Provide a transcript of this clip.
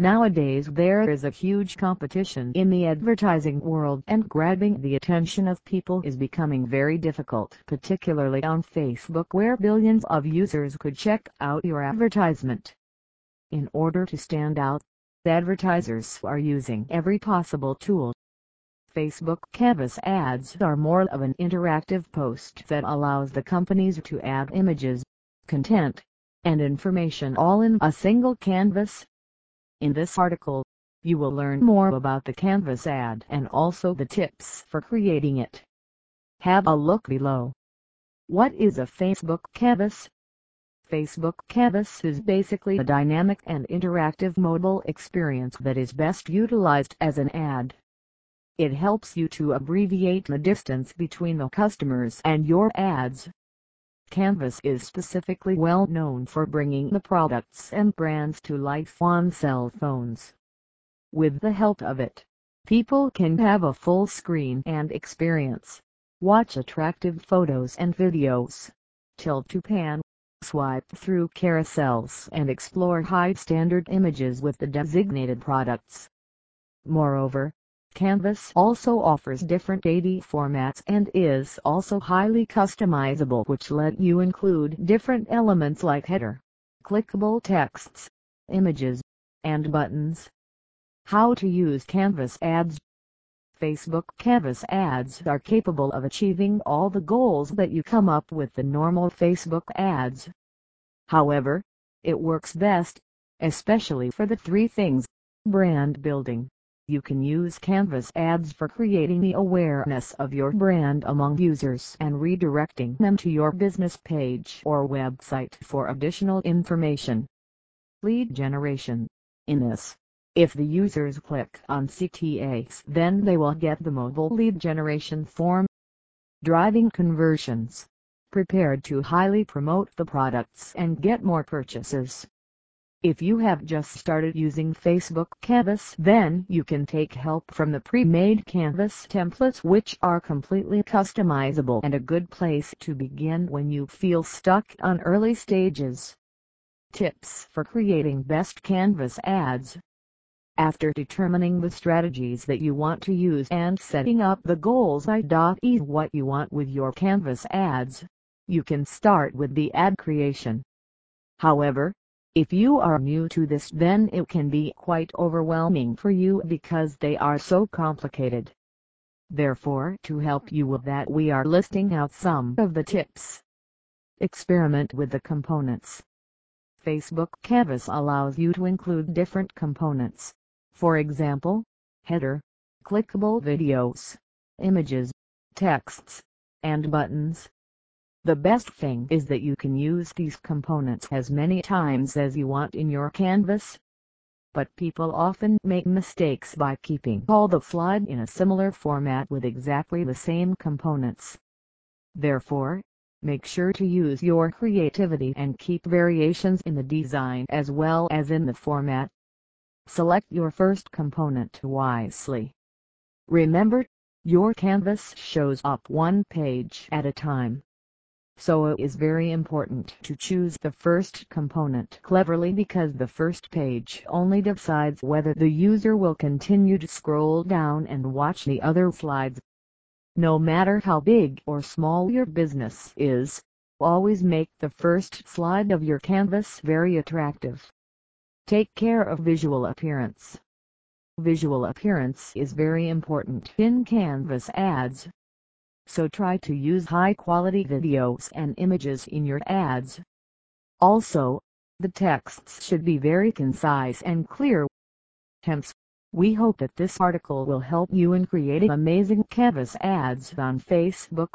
Nowadays there is a huge competition in the advertising world and grabbing the attention of people is becoming very difficult particularly on Facebook where billions of users could check out your advertisement. In order to stand out, advertisers are using every possible tool. Facebook Canvas ads are more of an interactive post that allows the companies to add images, content, and information all in a single canvas. In this article, you will learn more about the Canvas ad and also the tips for creating it. Have a look below. What is a Facebook Canvas? Facebook Canvas is basically a dynamic and interactive mobile experience that is best utilized as an ad. It helps you to abbreviate the distance between the customers and your ads. Canvas is specifically well known for bringing the products and brands to life on cell phones. With the help of it, people can have a full screen and experience, watch attractive photos and videos, tilt to pan, swipe through carousels and explore high-standard images with the designated products. Moreover, Canvas also offers different AD formats and is also highly customizable which let you include different elements like header, clickable texts, images, and buttons. How to use Canvas ads Facebook Canvas ads are capable of achieving all the goals that you come up with the normal Facebook ads. However, it works best, especially for the three things, brand building, you can use Canvas ads for creating the awareness of your brand among users and redirecting them to your business page or website for additional information. Lead generation. In this, if the users click on CTAs then they will get the mobile lead generation form. Driving conversions. Prepared to highly promote the products and get more purchases. If you have just started using Facebook Canvas then you can take help from the pre-made Canvas templates which are completely customizable and a good place to begin when you feel stuck on early stages. Tips for creating best Canvas ads after determining the strategies that you want to use and setting up the goals i.e. what you want with your Canvas ads, you can start with the ad creation. However, if you are new to this then it can be quite overwhelming for you because they are so complicated. Therefore to help you with that we are listing out some of the tips. Experiment with the components. Facebook Canvas allows you to include different components. For example, header, clickable videos, images, texts, and buttons. The best thing is that you can use these components as many times as you want in your canvas. But people often make mistakes by keeping all the slide in a similar format with exactly the same components. Therefore, make sure to use your creativity and keep variations in the design as well as in the format. Select your first component wisely. Remember, your canvas shows up one page at a time so it is very important to choose the first component cleverly because the first page only decides whether the user will continue to scroll down and watch the other slides. No matter how big or small your business is, always make the first slide of your canvas very attractive. Take care of visual appearance. Visual appearance is very important in Canvas ads so try to use high-quality videos and images in your ads. Also, the texts should be very concise and clear. Hence, we hope that this article will help you in creating amazing Canvas ads on Facebook.